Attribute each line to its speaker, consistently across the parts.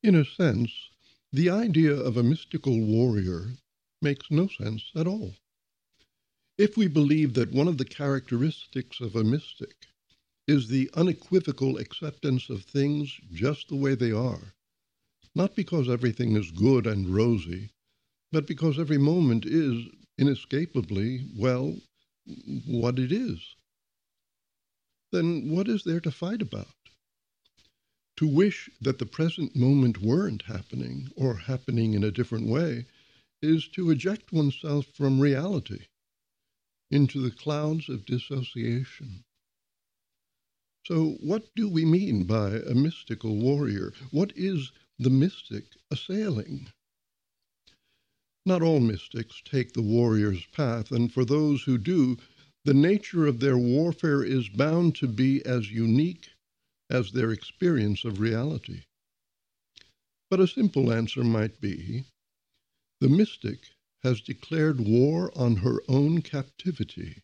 Speaker 1: In a sense, the idea of a mystical warrior makes no sense at all. If we believe that one of the characteristics of a mystic is the unequivocal acceptance of things just the way they are, not because everything is good and rosy, but because every moment is inescapably, well, what it is, then what is there to fight about? To wish that the present moment weren't happening, or happening in a different way, is to eject oneself from reality into the clouds of dissociation. So, what do we mean by a mystical warrior? What is the mystic assailing? Not all mystics take the warrior's path, and for those who do, the nature of their warfare is bound to be as unique as their experience of reality. But a simple answer might be the mystic has declared war on her own captivity.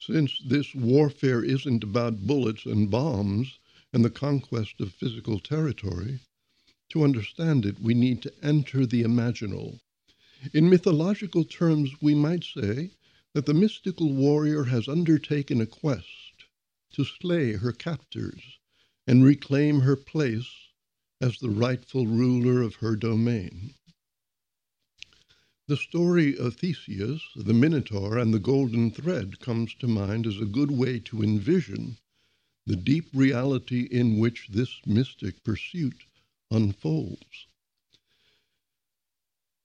Speaker 1: Since this warfare isn't about bullets and bombs and the conquest of physical territory, to understand it, we need to enter the imaginal. In mythological terms, we might say that the mystical warrior has undertaken a quest to slay her captors and reclaim her place as the rightful ruler of her domain. The story of Theseus, the Minotaur, and the golden thread comes to mind as a good way to envision the deep reality in which this mystic pursuit unfolds.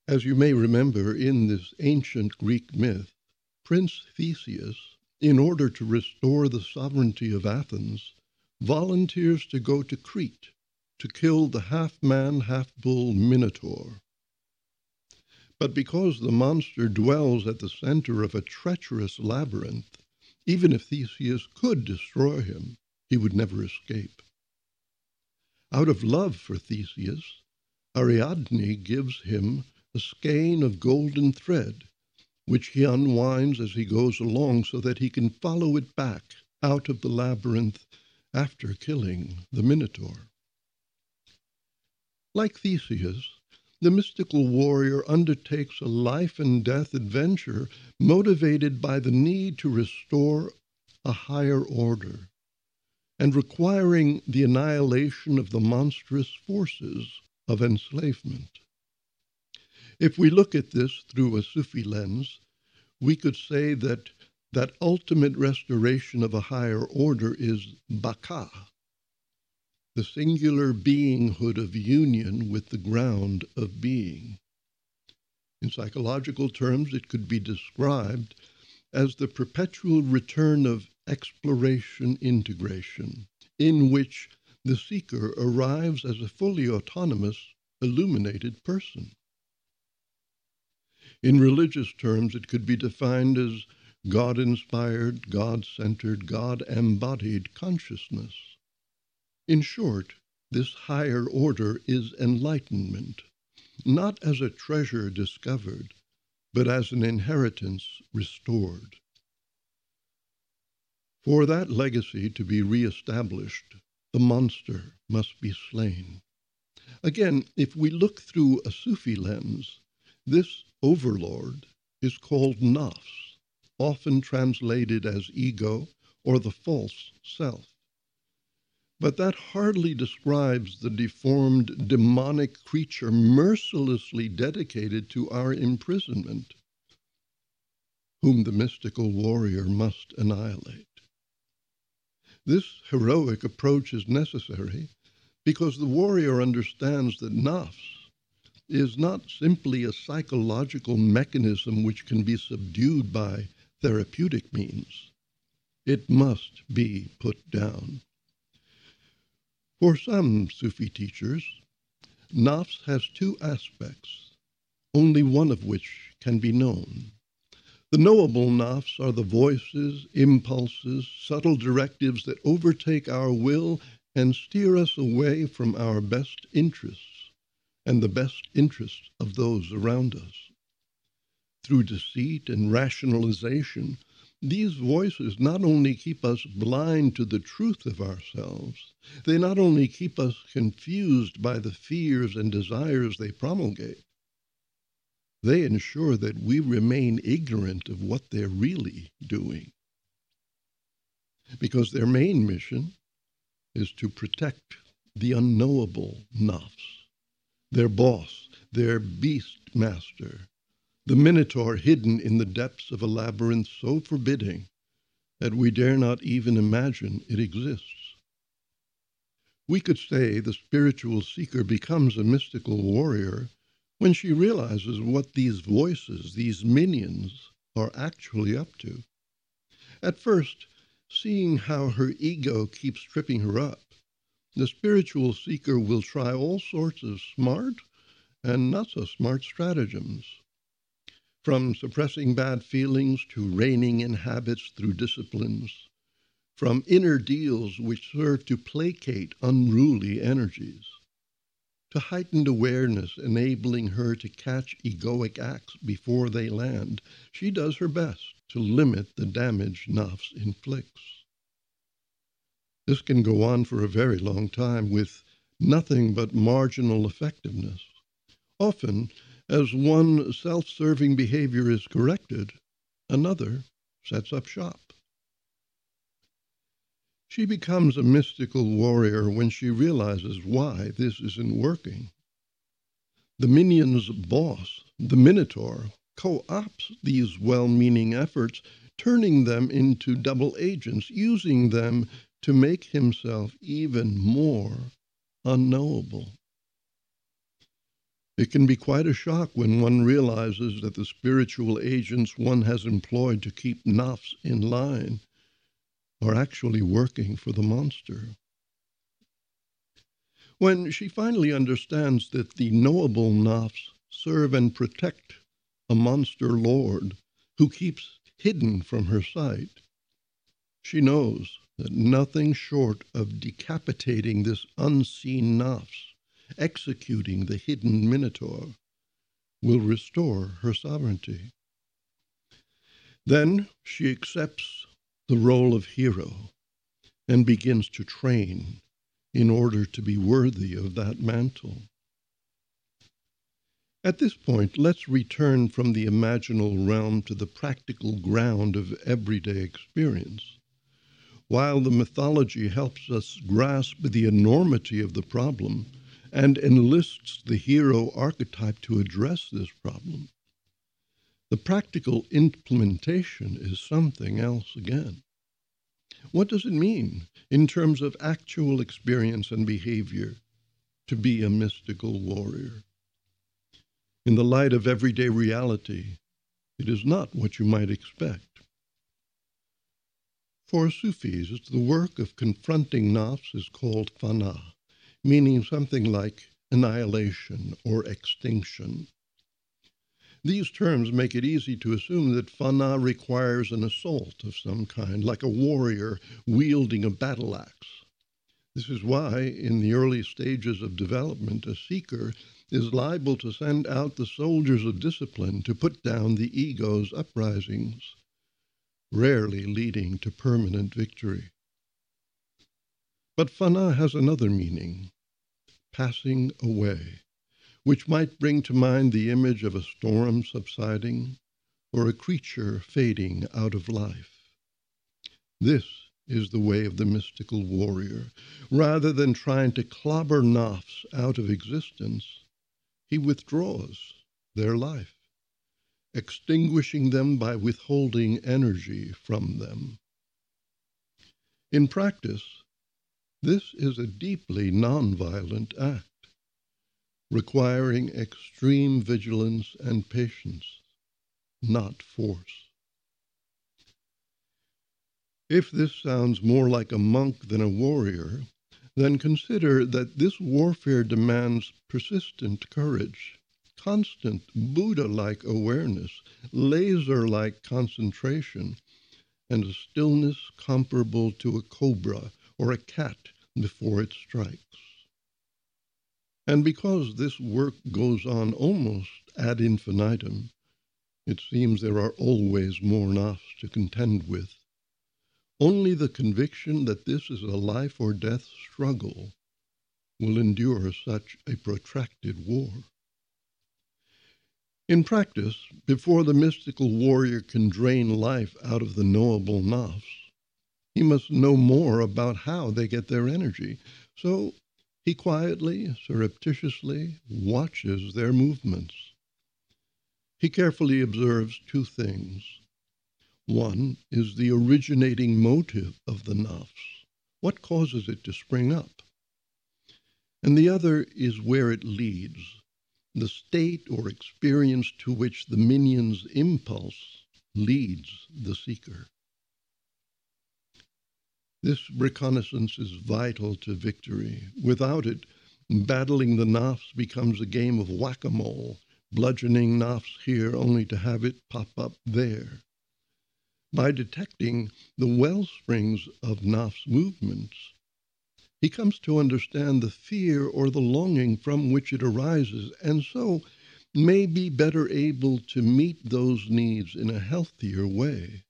Speaker 1: As you may remember, in this ancient Greek myth, Prince Theseus, in order to restore the sovereignty of Athens, volunteers to go to Crete to kill the half man, half bull Minotaur. But because the monster dwells at the center of a treacherous labyrinth, even if Theseus could destroy him, he would never escape. Out of love for Theseus, Ariadne gives him a skein of golden thread, which he unwinds as he goes along so that he can follow it back out of the labyrinth after killing the Minotaur. Like Theseus, the mystical warrior undertakes a life and death adventure motivated by the need to restore a higher order and requiring the annihilation of the monstrous forces of enslavement. If we look at this through a Sufi lens, we could say that that ultimate restoration of a higher order is baka, the singular beinghood of union with the ground of being. In psychological terms, it could be described as the perpetual return of exploration integration, in which the seeker arrives as a fully autonomous, illuminated person. In religious terms, it could be defined as God inspired, God centered, God embodied consciousness. In short, this higher order is enlightenment, not as a treasure discovered, but as an inheritance restored. For that legacy to be reestablished, the monster must be slain. Again, if we look through a Sufi lens, this overlord is called nafs, often translated as ego or the false self. But that hardly describes the deformed demonic creature mercilessly dedicated to our imprisonment, whom the mystical warrior must annihilate. This heroic approach is necessary because the warrior understands that nafs is not simply a psychological mechanism which can be subdued by therapeutic means. It must be put down. For some Sufi teachers, nafs has two aspects, only one of which can be known. The knowable nafs are the voices, impulses, subtle directives that overtake our will and steer us away from our best interests and the best interests of those around us. Through deceit and rationalization, these voices not only keep us blind to the truth of ourselves, they not only keep us confused by the fears and desires they promulgate, they ensure that we remain ignorant of what they're really doing. Because their main mission is to protect the unknowable nafs, their boss, their beast master, the Minotaur hidden in the depths of a labyrinth so forbidding that we dare not even imagine it exists. We could say the spiritual seeker becomes a mystical warrior when she realizes what these voices, these minions, are actually up to. At first, seeing how her ego keeps tripping her up, the spiritual seeker will try all sorts of smart and not so smart stratagems. From suppressing bad feelings to reining in habits through disciplines, from inner deals which serve to placate unruly energies, to heightened awareness enabling her to catch egoic acts before they land, she does her best to limit the damage Nafs inflicts. This can go on for a very long time with nothing but marginal effectiveness. Often as one self serving behavior is corrected, another sets up shop. She becomes a mystical warrior when she realizes why this isn't working. The minion's boss, the Minotaur, co opts these well meaning efforts, turning them into double agents, using them to make himself even more unknowable. It can be quite a shock when one realizes that the spiritual agents one has employed to keep Nafs in line are actually working for the monster. When she finally understands that the knowable Nafs serve and protect a monster lord who keeps hidden from her sight, she knows that nothing short of decapitating this unseen Nafs executing the hidden Minotaur, will restore her sovereignty. Then she accepts the role of hero and begins to train in order to be worthy of that mantle. At this point, let's return from the imaginal realm to the practical ground of everyday experience. While the mythology helps us grasp the enormity of the problem, and enlists the hero archetype to address this problem. The practical implementation is something else again. What does it mean in terms of actual experience and behavior to be a mystical warrior? In the light of everyday reality, it is not what you might expect. For Sufis, the work of confronting nafs is called fana meaning something like annihilation or extinction. These terms make it easy to assume that fana requires an assault of some kind, like a warrior wielding a battle axe. This is why, in the early stages of development, a seeker is liable to send out the soldiers of discipline to put down the ego's uprisings, rarely leading to permanent victory. But fana has another meaning passing away, which might bring to mind the image of a storm subsiding or a creature fading out of life. This is the way of the mystical warrior. Rather than trying to clobber nafs out of existence, he withdraws their life, extinguishing them by withholding energy from them. In practice, this is a deeply nonviolent act, requiring extreme vigilance and patience, not force. If this sounds more like a monk than a warrior, then consider that this warfare demands persistent courage, constant Buddha like awareness, laser like concentration, and a stillness comparable to a cobra or a cat before it strikes. And because this work goes on almost ad infinitum, It seems there are always more Nafs to contend with. Only the conviction that this is a life or death struggle will endure such a protracted war. In practice, before the mystical warrior can drain life out of the knowable Nafs, he must know more about how they get their energy. So he quietly, surreptitiously watches their movements. He carefully observes two things. One is the originating motive of the nafs. What causes it to spring up? And the other is where it leads, the state or experience to which the minion's impulse leads the seeker. This reconnaissance is vital to victory. Without it, battling the nafs becomes a game of whack-a-mole, bludgeoning nafs here only to have it pop up there. By detecting the well springs of nafs movements, he comes to understand the fear or the longing from which it arises, and so may be better able to meet those needs in a healthier way.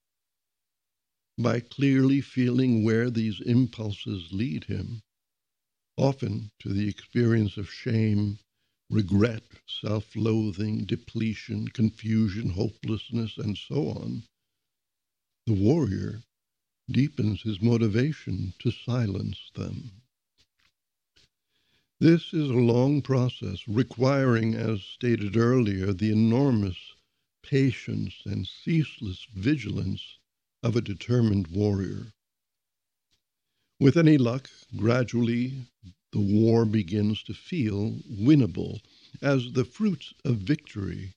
Speaker 1: By clearly feeling where these impulses lead him, often to the experience of shame, regret, self loathing, depletion, confusion, hopelessness, and so on, the warrior deepens his motivation to silence them. This is a long process requiring, as stated earlier, the enormous patience and ceaseless vigilance of a determined warrior. With any luck, gradually the war begins to feel winnable as the fruits of victory,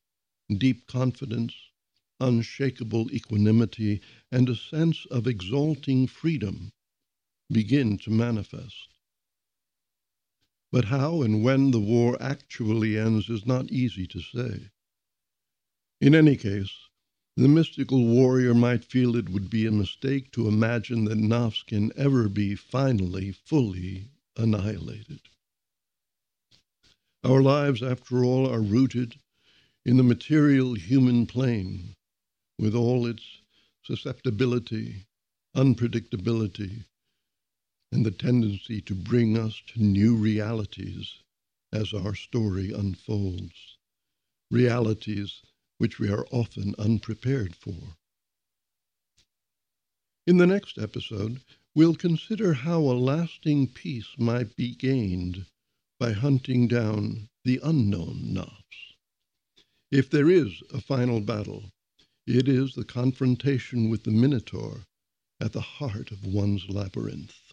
Speaker 1: deep confidence, unshakable equanimity, and a sense of exalting freedom begin to manifest. But how and when the war actually ends is not easy to say. In any case, the mystical warrior might feel it would be a mistake to imagine that Nafs can ever be finally, fully annihilated. Our lives, after all, are rooted in the material human plane, with all its susceptibility, unpredictability, and the tendency to bring us to new realities as our story unfolds, realities which we are often unprepared for. In the next episode, we'll consider how a lasting peace might be gained by hunting down the unknown Nafs. If there is a final battle, it is the confrontation with the Minotaur at the heart of one's labyrinth.